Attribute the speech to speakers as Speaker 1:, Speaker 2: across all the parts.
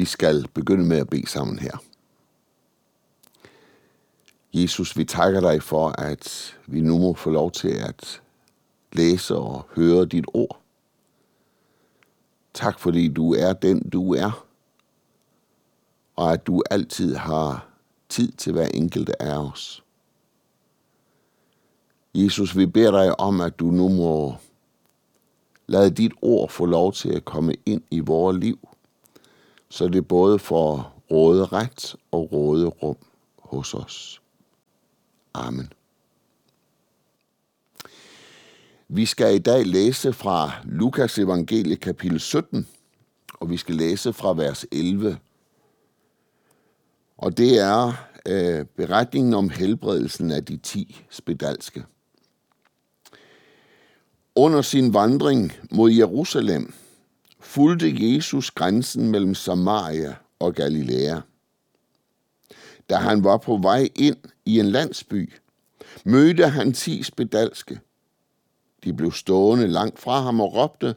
Speaker 1: Vi skal begynde med at bede sammen her. Jesus, vi takker dig for, at vi nu må få lov til at læse og høre dit ord. Tak fordi du er den, du er, og at du altid har tid til hver enkelt af os. Jesus, vi beder dig om, at du nu må lade dit ord få lov til at komme ind i vores liv, så det både får råde ret og råde rum hos os. Amen. Vi skal i dag læse fra Lukas evangelie kapitel 17, og vi skal læse fra vers 11. Og det er øh, beretningen om helbredelsen af de ti spedalske. Under sin vandring mod Jerusalem fulgte Jesus grænsen mellem Samaria og Galilea. Da han var på vej ind i en landsby, mødte han ti spedalske. De blev stående langt fra ham og råbte,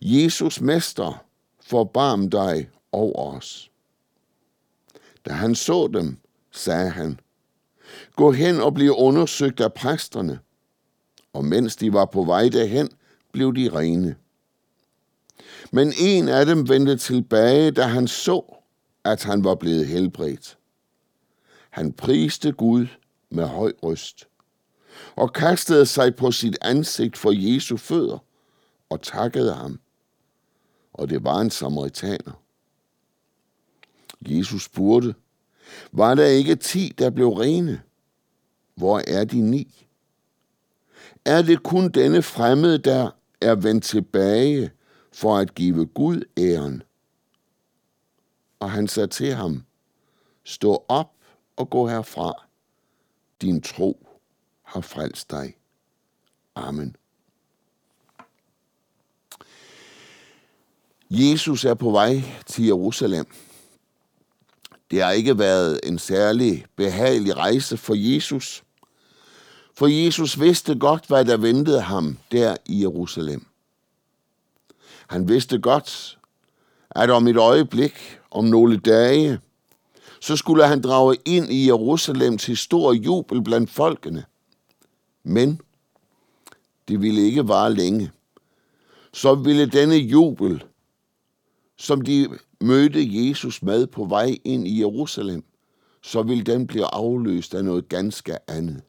Speaker 1: Jesus Mester, forbarm dig over os. Da han så dem, sagde han, Gå hen og bliv undersøgt af præsterne. Og mens de var på vej derhen, blev de rene. Men en af dem vendte tilbage, da han så, at han var blevet helbredt. Han priste Gud med høj røst og kastede sig på sit ansigt for Jesu fødder og takkede ham. Og det var en samaritaner. Jesus spurgte, var der ikke ti, der blev rene? Hvor er de ni? Er det kun denne fremmede, der er vendt tilbage for at give Gud æren? Og han sagde til ham, stå op og gå herfra. Din tro har frelst dig. Amen. Jesus er på vej til Jerusalem. Det har ikke været en særlig behagelig rejse for Jesus, for Jesus vidste godt, hvad der ventede ham der i Jerusalem. Han vidste godt, at om et øjeblik, om nogle dage, så skulle han drage ind i Jerusalem til stor jubel blandt folkene. Men det ville ikke vare længe. Så ville denne jubel, som de mødte Jesus med på vej ind i Jerusalem, så ville den blive afløst af noget ganske andet.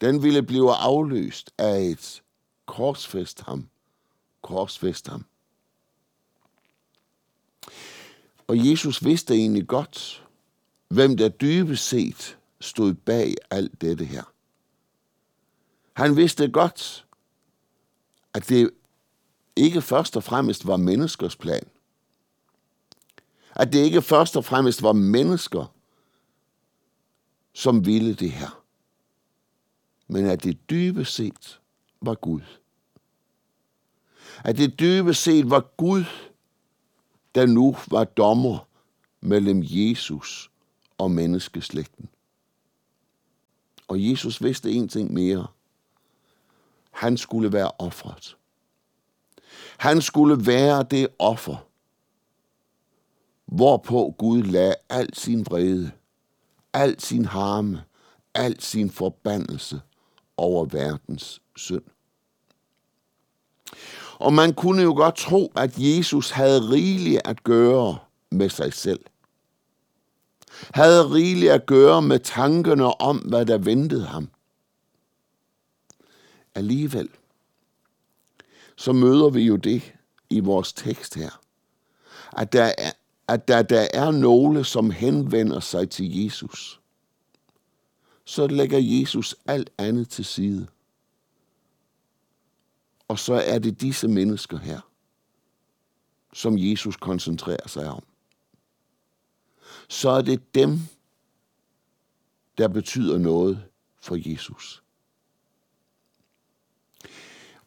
Speaker 1: Den ville blive afløst af et korsfest ham. Korsfest ham. Og Jesus vidste egentlig godt, hvem der dybest set stod bag alt dette her. Han vidste godt, at det ikke først og fremmest var menneskers plan. At det ikke først og fremmest var mennesker, som ville det her. Men at det dybest set var Gud. At det dybest set var Gud, der nu var dommer mellem Jesus og menneskeslægten. Og Jesus vidste en ting mere. Han skulle være offret. Han skulle være det offer, hvorpå Gud lagde al sin vrede, al sin harme, al sin forbandelse over verdens synd. Og man kunne jo godt tro, at Jesus havde rigeligt at gøre med sig selv. Havde rigeligt at gøre med tankerne om, hvad der ventede ham. Alligevel, så møder vi jo det i vores tekst her, at der er, at der, der er nogle, som henvender sig til Jesus, så lægger Jesus alt andet til side. Og så er det disse mennesker her, som Jesus koncentrerer sig om. Så er det dem, der betyder noget for Jesus.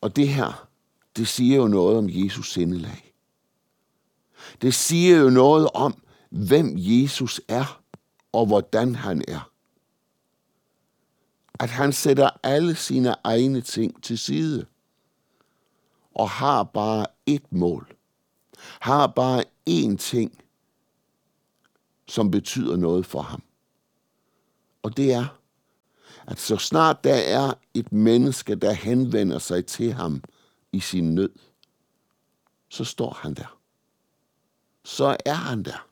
Speaker 1: Og det her, det siger jo noget om Jesus sindelag. Det siger jo noget om, hvem Jesus er og hvordan han er. At han sætter alle sine egne ting til side og har bare et mål. Har bare én ting som betyder noget for ham. Og det er, at så snart der er et menneske, der henvender sig til ham i sin nød, så står han der. Så er han der.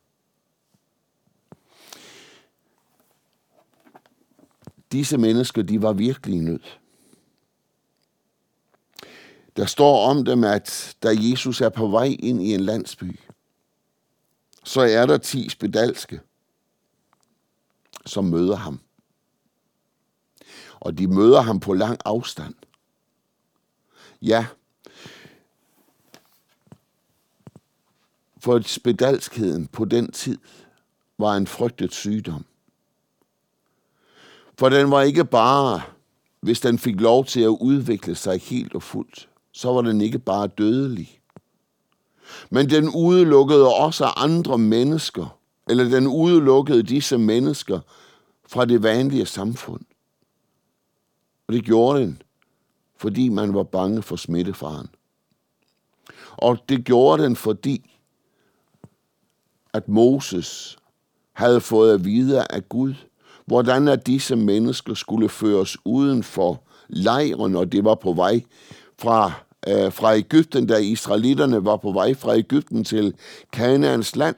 Speaker 1: Disse mennesker, de var virkelig i nød. Der står om dem, at da Jesus er på vej ind i en landsby, så er der ti spedalske, som møder ham. Og de møder ham på lang afstand. Ja, for spedalskheden på den tid var en frygtet sygdom. For den var ikke bare, hvis den fik lov til at udvikle sig helt og fuldt, så var den ikke bare dødelig. Men den udelukkede også andre mennesker, eller den udelukkede disse mennesker fra det vanlige samfund. Og det gjorde den, fordi man var bange for smittefaren. Og det gjorde den, fordi at Moses havde fået at vide af Gud, hvordan at disse mennesker skulle føres uden for lejren, og det var på vej fra, øh, fra Ægypten, da israelitterne var på vej fra Ægypten til Kanaans land,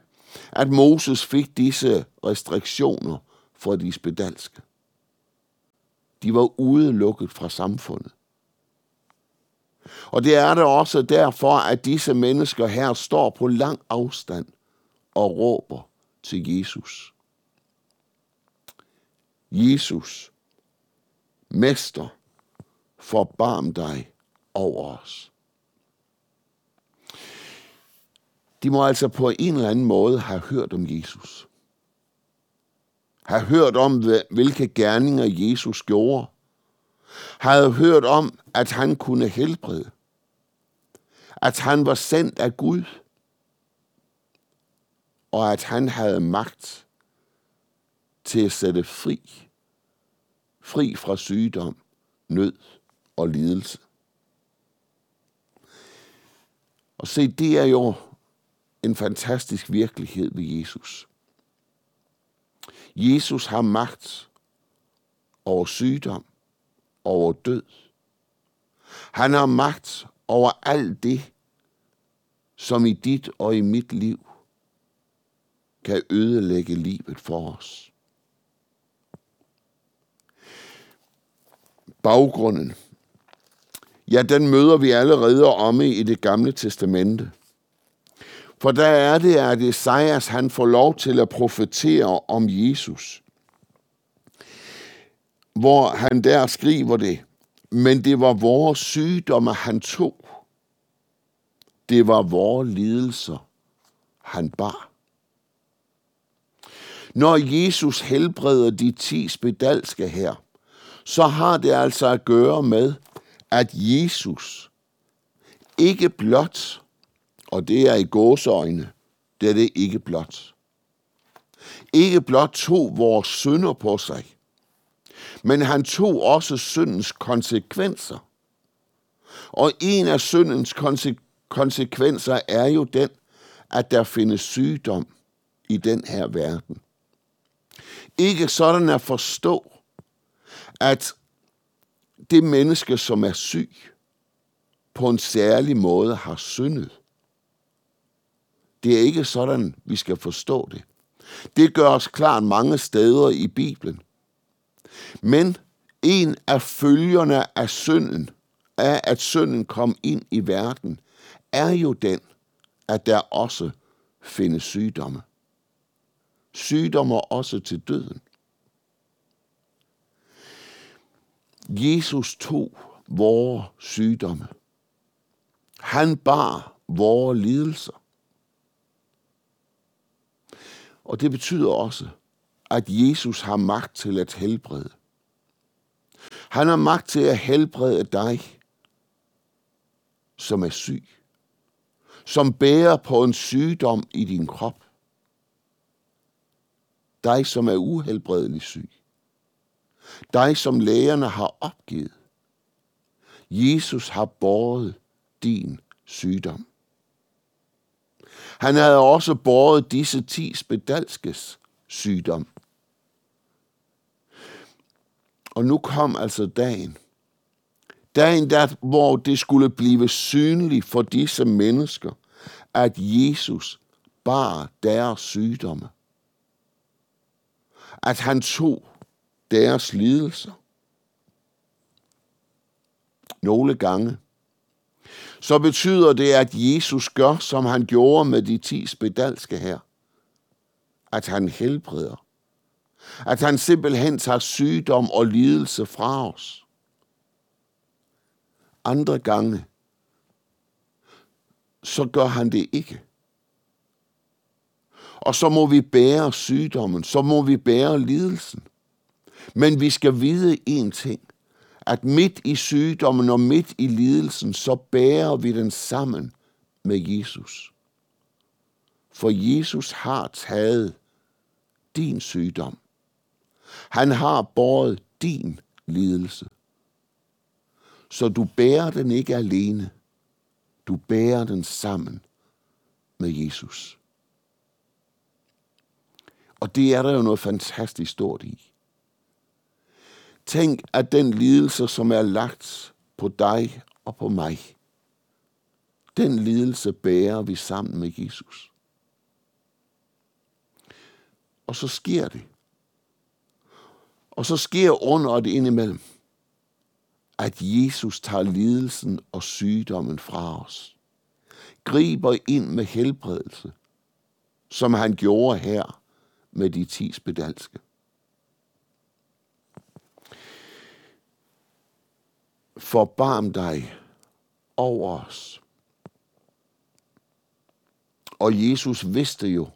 Speaker 1: at Moses fik disse restriktioner for de spedalske. De var udelukket fra samfundet. Og det er det også derfor, at disse mennesker her står på lang afstand og råber til Jesus. Jesus, Mester, forbarm dig over os. De må altså på en eller anden måde have hørt om Jesus. Have hørt om, hvilke gerninger Jesus gjorde. Havde hørt om, at han kunne helbrede. At han var sendt af Gud. Og at han havde magt til at sætte fri. Fri fra sygdom, nød og lidelse. Og se, det er jo en fantastisk virkelighed ved Jesus. Jesus har magt over sygdom, over død. Han har magt over alt det, som i dit og i mit liv kan ødelægge livet for os. Baggrunden ja, den møder vi allerede om i det gamle testamente. For der er det, at Esajas han får lov til at profetere om Jesus. Hvor han der skriver det, men det var vores sygdomme, han tog. Det var vores lidelser, han bar. Når Jesus helbreder de ti spedalske her, så har det altså at gøre med, at Jesus ikke blot, og det er i gåsøjne, det er det ikke blot, ikke blot tog vores synder på sig, men han tog også syndens konsekvenser. Og en af syndens konse- konsekvenser er jo den, at der findes sygdom i den her verden. Ikke sådan at forstå, at det menneske, som er syg, på en særlig måde har syndet. Det er ikke sådan, vi skal forstå det. Det gør os klart mange steder i Bibelen. Men en af følgerne af synden, af at synden kom ind i verden, er jo den, at der også findes sygdomme. Sygdomme også til døden. Jesus tog vores sygdomme. Han bar vores lidelser. Og det betyder også, at Jesus har magt til at helbrede. Han har magt til at helbrede dig, som er syg, som bærer på en sygdom i din krop. Dig, som er uhelbredelig syg. Dig, som lægerne har opgivet. Jesus har båret din sygdom. Han havde også båret disse ti spedalskes sygdom. Og nu kom altså dagen. Dagen, der, hvor det skulle blive synligt for disse mennesker, at Jesus bar deres sygdomme. At han tog deres lidelser. Nogle gange. Så betyder det, at Jesus gør, som han gjorde med de ti spedalske her. At han helbreder. At han simpelthen tager sygdom og lidelse fra os. Andre gange, så gør han det ikke. Og så må vi bære sygdommen, så må vi bære lidelsen. Men vi skal vide én ting, at midt i sygdommen og midt i lidelsen, så bærer vi den sammen med Jesus. For Jesus har taget din sygdom. Han har båret din lidelse. Så du bærer den ikke alene. Du bærer den sammen med Jesus. Og det er der jo noget fantastisk stort i. Tænk, at den lidelse, som er lagt på dig og på mig, den lidelse bærer vi sammen med Jesus. Og så sker det. Og så sker underet indimellem, at Jesus tager lidelsen og sygdommen fra os. Griber ind med helbredelse, som han gjorde her med de ti spedalske. Forbarm dig over os. Og Jesus vidste jo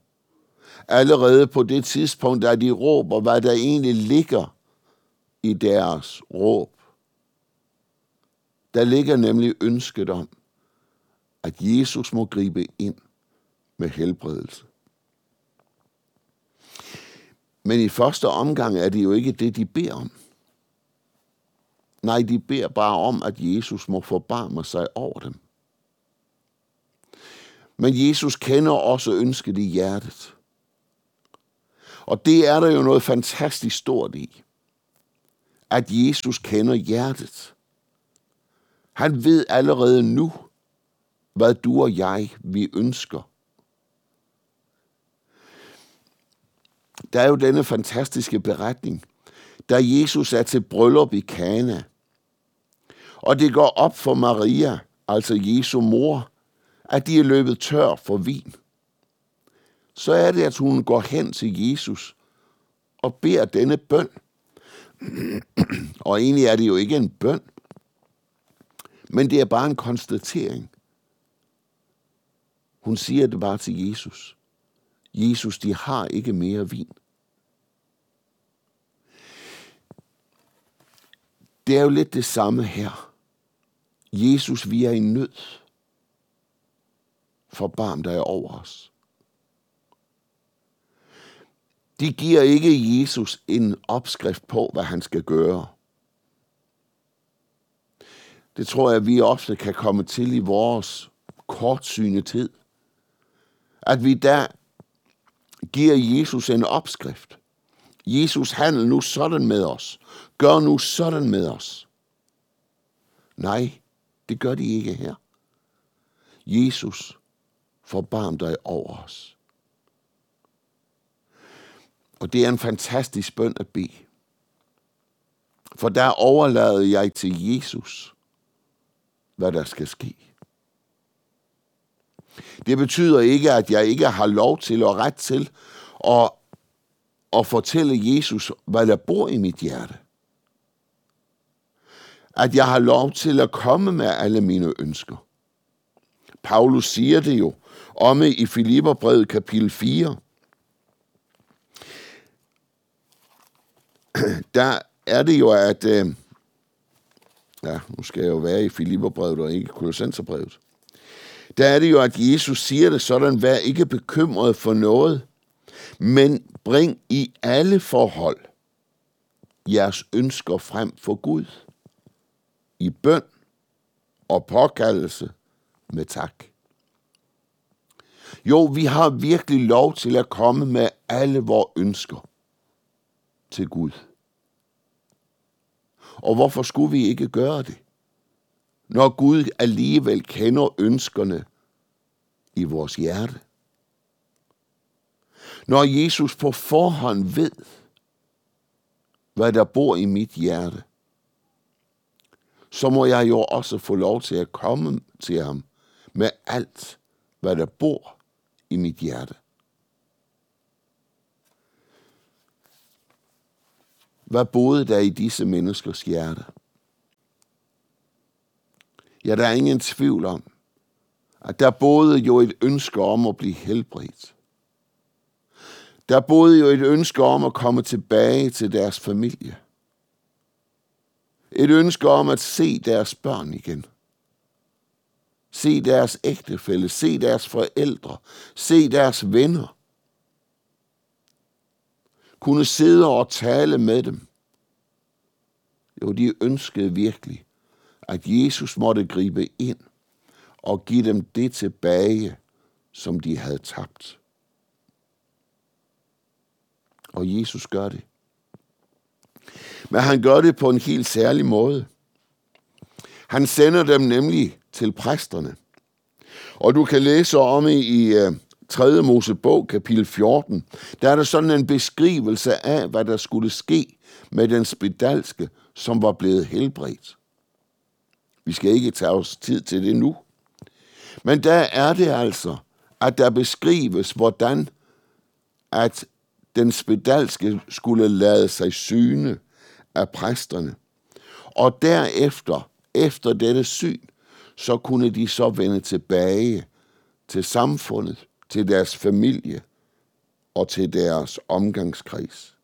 Speaker 1: allerede på det tidspunkt, da de råber, hvad der egentlig ligger i deres råb. Der ligger nemlig ønsket om, at Jesus må gribe ind med helbredelse. Men i første omgang er det jo ikke det, de beder om. Nej, de beder bare om, at Jesus må forbarme sig over dem. Men Jesus kender også ønsket i hjertet. Og det er der jo noget fantastisk stort i. At Jesus kender hjertet. Han ved allerede nu, hvad du og jeg, vi ønsker. Der er jo denne fantastiske beretning, da Jesus er til bryllup i Kana. Og det går op for Maria, altså Jesu mor, at de er løbet tør for vin. Så er det, at hun går hen til Jesus og beder denne bøn. og egentlig er det jo ikke en bøn, men det er bare en konstatering. Hun siger det bare til Jesus. Jesus, de har ikke mere vin. Det er jo lidt det samme her. Jesus, vi er i nød. Forbarm dig over os. De giver ikke Jesus en opskrift på, hvad han skal gøre. Det tror jeg, vi ofte kan komme til i vores kortsyne tid. At vi der giver Jesus en opskrift. Jesus handler nu sådan med os. Gør nu sådan med os. Nej, det gør de ikke her. Jesus, forbarm dig over os. Og det er en fantastisk bøn at bede. For der overlader jeg til Jesus, hvad der skal ske. Det betyder ikke, at jeg ikke har lov til og ret til at, at fortælle Jesus, hvad der bor i mit hjerte. At jeg har lov til at komme med alle mine ønsker. Paulus siger det jo om i Filipperbrevet kapitel 4. Der er det jo, at... Øh, ja, nu skal jeg jo være i Filipperbrevet og ikke Kolossenserbrevet der er det jo, at Jesus siger det sådan, vær ikke bekymret for noget, men bring i alle forhold jeres ønsker frem for Gud i bøn og påkaldelse med tak. Jo, vi har virkelig lov til at komme med alle vores ønsker til Gud. Og hvorfor skulle vi ikke gøre det? Når Gud alligevel kender ønskerne i vores hjerte. Når Jesus på forhånd ved, hvad der bor i mit hjerte, så må jeg jo også få lov til at komme til ham med alt, hvad der bor i mit hjerte. Hvad boede der i disse menneskers hjerte? Ja, der er ingen tvivl om, at der boede jo et ønske om at blive helbredt. Der boede jo et ønske om at komme tilbage til deres familie. Et ønske om at se deres børn igen. Se deres ægtefælle, se deres forældre, se deres venner. Kunne sidde og tale med dem. Jo, de ønskede virkelig, at Jesus måtte gribe ind og give dem det tilbage, som de havde tabt. Og Jesus gør det. Men han gør det på en helt særlig måde. Han sender dem nemlig til præsterne. Og du kan læse om i 3. Øh, Mosebog, kapitel 14, der er der sådan en beskrivelse af, hvad der skulle ske med den spedalske, som var blevet helbredt. Vi skal ikke tage os tid til det nu. Men der er det altså, at der beskrives, hvordan at den spedalske skulle lade sig syne af præsterne. Og derefter, efter dette syn, så kunne de så vende tilbage til samfundet, til deres familie og til deres omgangskreds.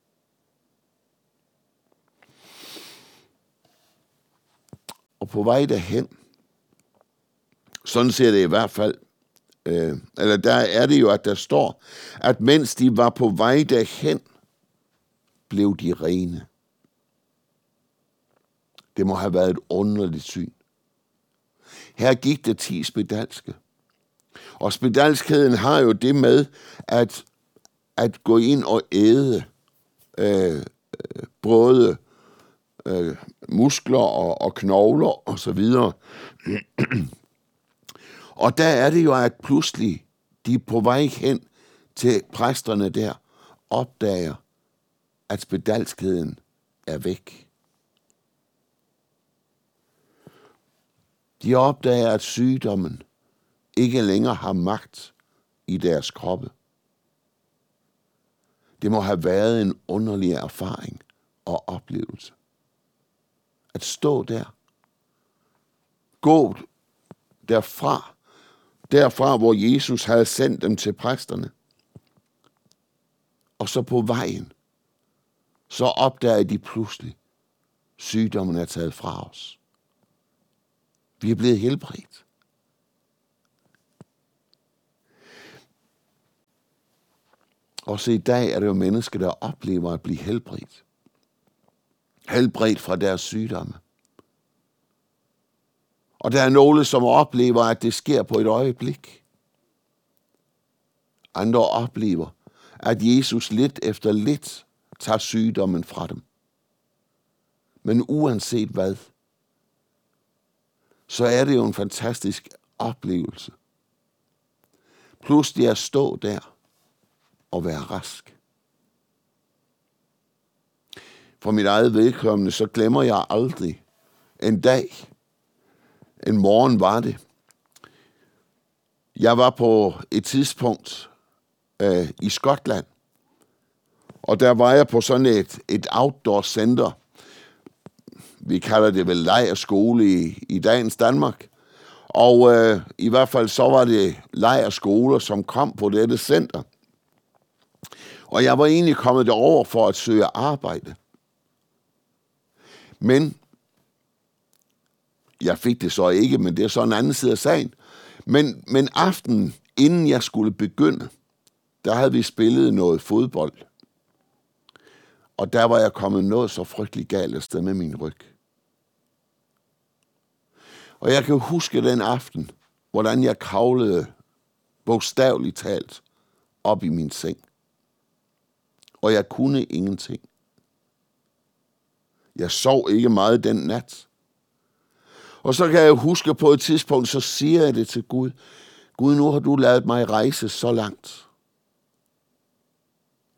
Speaker 1: Og på vej derhen, sådan ser det i hvert fald, øh, eller der er det jo, at der står, at mens de var på vej derhen, blev de rene. Det må have været et underligt syn. Her gik det ti spedalske. Og spedalskheden har jo det med at, at gå ind og æde øh, både øh, muskler og, og knogler og så videre. og der er det jo, at pludselig de er på vej hen til præsterne der, opdager, at spedalskheden er væk. De opdager, at sygdommen ikke længere har magt i deres kroppe. Det må have været en underlig erfaring og oplevelse. At stå der, gå derfra, derfra hvor Jesus havde sendt dem til præsterne, og så på vejen, så opdager de pludselig, sygdommen er taget fra os. Vi er blevet helbredt. Også i dag er det jo mennesker, der oplever at blive helbredt. Helbredt fra deres sygdomme. Og der er nogle, som oplever, at det sker på et øjeblik. Andre oplever, at Jesus lidt efter lidt tager sygdommen fra dem. Men uanset hvad, så er det jo en fantastisk oplevelse. Pludselig at stå der og være rask. For mit eget vedkommende, så glemmer jeg aldrig en dag, en morgen var det. Jeg var på et tidspunkt øh, i Skotland, og der var jeg på sådan et, et outdoor center, vi kalder det vel lejerskole i, i dagens Danmark. Og øh, i hvert fald så var det lejerskoler, som kom på dette center. Og jeg var egentlig kommet derover for at søge arbejde. Men jeg fik det så ikke, men det er så en anden side af sagen. Men, men aftenen, inden jeg skulle begynde, der havde vi spillet noget fodbold. Og der var jeg kommet noget så frygtelig galt afsted med min ryg. Og jeg kan huske den aften, hvordan jeg kravlede bogstaveligt talt, op i min seng. Og jeg kunne ingenting. Jeg sov ikke meget den nat. Og så kan jeg huske på et tidspunkt, så siger jeg det til Gud. Gud, nu har du lavet mig rejse så langt.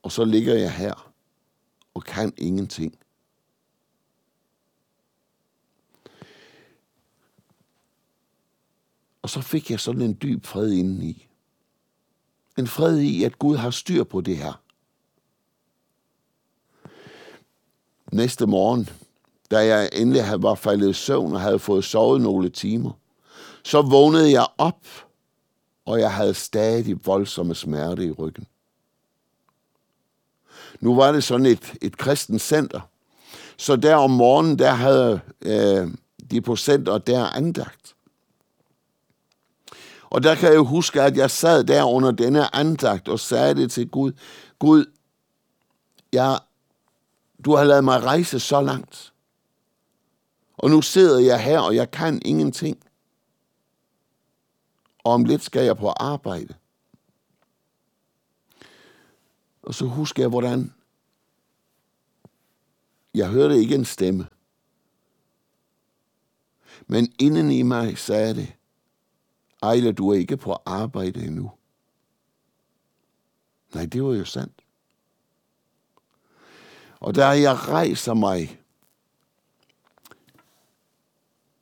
Speaker 1: Og så ligger jeg her og kan ingenting. Og så fik jeg sådan en dyb fred indeni. En fred i, at Gud har styr på det her. Næste morgen, da jeg endelig var faldet i søvn og havde fået sovet nogle timer, så vågnede jeg op, og jeg havde stadig voldsomme smerte i ryggen. Nu var det sådan et, et kristent center, så der om morgenen, der havde øh, de på center der andagt. Og der kan jeg huske, at jeg sad der under denne andagt og sagde det til Gud. Gud, jeg, du har lavet mig rejse så langt. Og nu sidder jeg her, og jeg kan ingenting. Og om lidt skal jeg på arbejde. Og så husker jeg, hvordan jeg hørte ikke en stemme. Men inden i mig sagde det, Ejle, du er ikke på arbejde endnu. Nej, det var jo sandt. Og da jeg rejser mig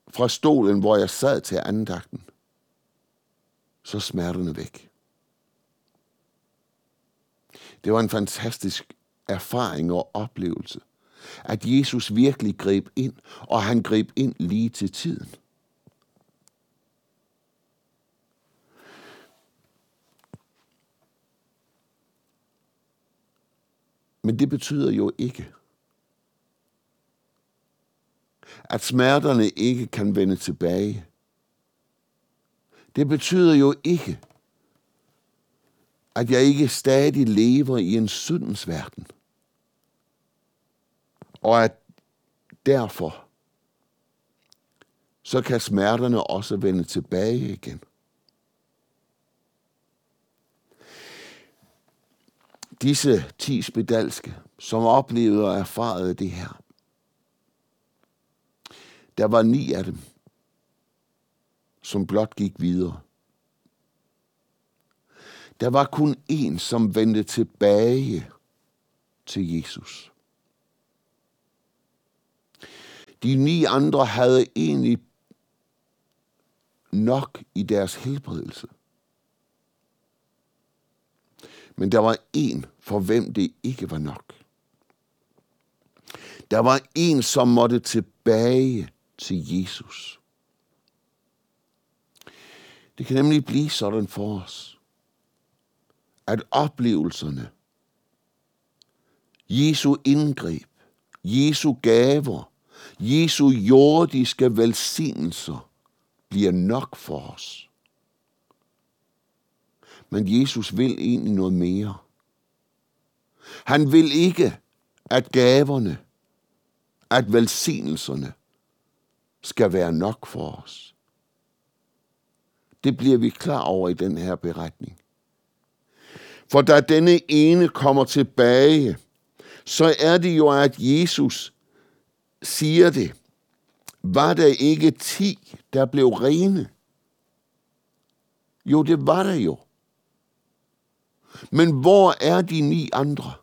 Speaker 1: fra stolen, hvor jeg sad til andagten, så smerterne væk. Det var en fantastisk erfaring og oplevelse, at Jesus virkelig greb ind, og han greb ind lige til tiden. Men det betyder jo ikke, at smerterne ikke kan vende tilbage. Det betyder jo ikke, at jeg ikke stadig lever i en syndens verden. Og at derfor, så kan smerterne også vende tilbage igen. Disse ti spedalske, som oplevede og erfarede det her, der var ni af dem, som blot gik videre. Der var kun en, som vendte tilbage til Jesus. De ni andre havde egentlig nok i deres helbredelse. Men der var en, for hvem det ikke var nok. Der var en, som måtte tilbage til Jesus. Det kan nemlig blive sådan for os, at oplevelserne, Jesu indgreb, Jesu gaver, Jesu jordiske velsignelser bliver nok for os. Men Jesus vil egentlig noget mere. Han vil ikke, at gaverne, at velsignelserne skal være nok for os. Det bliver vi klar over i den her beretning. For da denne ene kommer tilbage, så er det jo, at Jesus siger det. Var der ikke ti, der blev rene? Jo, det var der jo. Men hvor er de ni andre?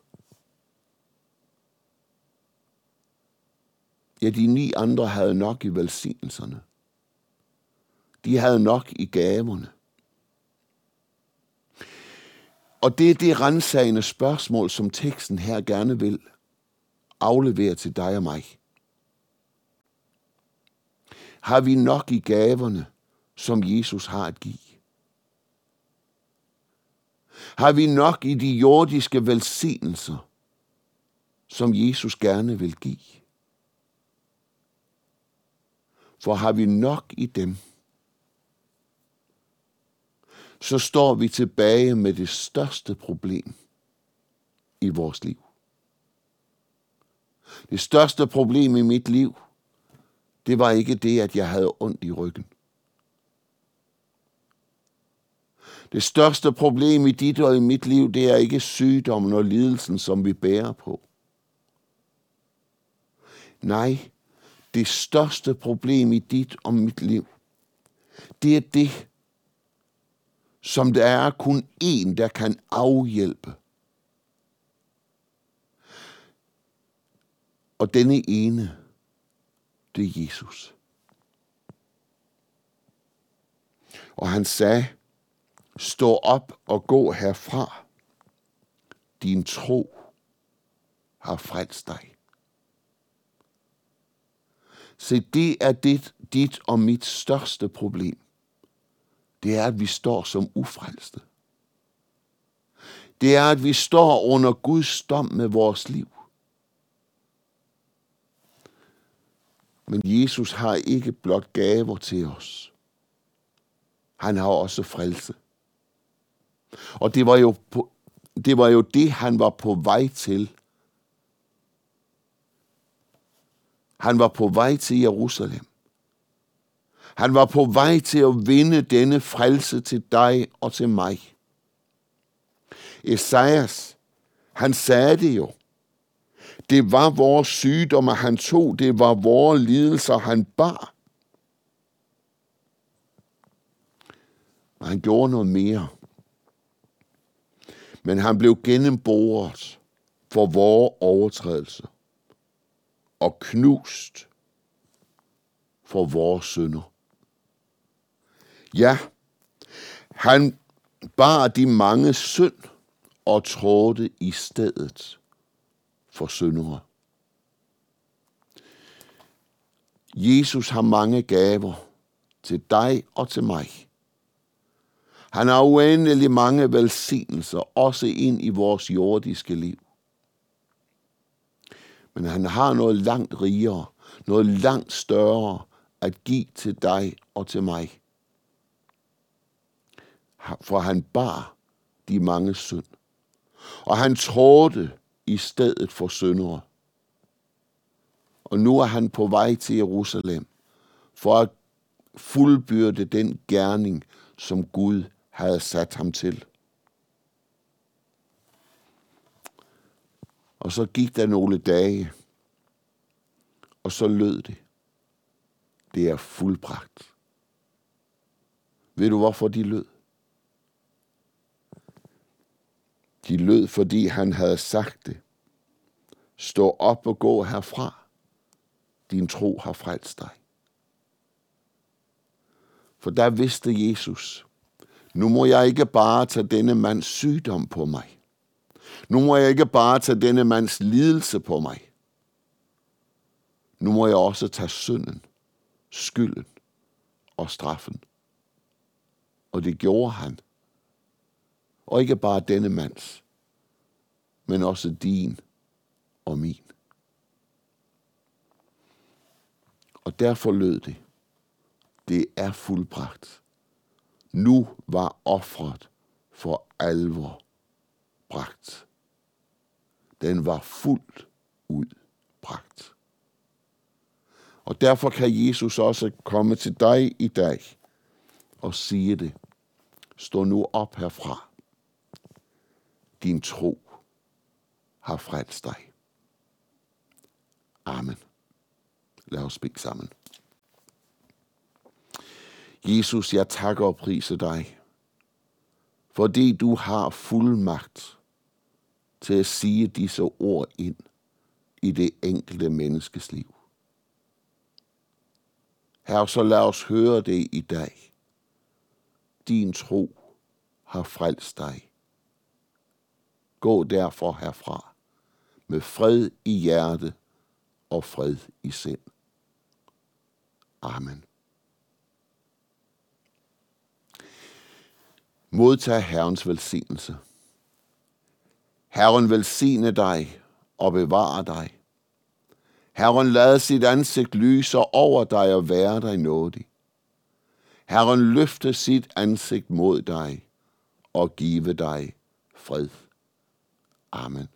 Speaker 1: Ja, de ni andre havde nok i velsignelserne. De havde nok i gaverne. Og det er det rensagende spørgsmål, som teksten her gerne vil aflevere til dig og mig. Har vi nok i gaverne, som Jesus har at give? Har vi nok i de jordiske velsignelser, som Jesus gerne vil give? For har vi nok i dem, så står vi tilbage med det største problem i vores liv. Det største problem i mit liv, det var ikke det, at jeg havde ondt i ryggen. Det største problem i dit og i mit liv, det er ikke sygdommen og lidelsen, som vi bærer på. Nej, det største problem i dit og mit liv, det er det, som der er kun én, der kan afhjælpe. Og denne ene, det er Jesus. Og han sagde, stå op og gå herfra. Din tro har frelst dig. Se, det er dit, dit og mit største problem. Det er, at vi står som ufrelste. Det er, at vi står under Guds dom med vores liv. Men Jesus har ikke blot gaver til os. Han har også frelse. Og det var jo, på, det, var jo det, han var på vej til. Han var på vej til Jerusalem. Han var på vej til at vinde denne frelse til dig og til mig. Esajas, han sagde det jo. Det var vores sygdomme, han tog. Det var vores lidelser, han bar. Og han gjorde noget mere. Men han blev gennemboret for vores overtrædelser og knust for vores synder. Ja, han bar de mange synd og trådte i stedet for syndere. Jesus har mange gaver til dig og til mig. Han har uendelig mange velsignelser, også ind i vores jordiske liv. Men han har noget langt rigere, noget langt større at give til dig og til mig. For han bar de mange synd. Og han trådte i stedet for syndere. Og nu er han på vej til Jerusalem for at fuldbyrde den gerning, som Gud havde sat ham til. Og så gik der nogle dage, og så lød det. Det er fuldbragt. Ved du, hvorfor de lød? De lød, fordi han havde sagt det. Stå op og gå herfra. Din tro har frelst dig. For der vidste Jesus, nu må jeg ikke bare tage denne mands sygdom på mig. Nu må jeg ikke bare tage denne mands lidelse på mig. Nu må jeg også tage synden, skylden og straffen. Og det gjorde han. Og ikke bare denne mands, men også din og min. Og derfor lød det, det er fuldbragt. Nu var offret for alvor bragt. Den var fuldt ud bragt. Og derfor kan Jesus også komme til dig i dag og sige det. Stå nu op herfra. Din tro har frelst dig. Amen. Lad os bede sammen. Jesus, jeg takker og priser dig, fordi du har fuld magt til at sige disse ord ind i det enkelte menneskes liv. Her så lad os høre det i dag. Din tro har frelst dig. Gå derfor herfra med fred i hjerte og fred i sind. Amen. Modtag Herrens velsignelse. Herren velsigne dig og bevare dig. Herren lad sit ansigt lyse over dig og være dig nådig. Herren løfte sit ansigt mod dig og give dig fred. Amen.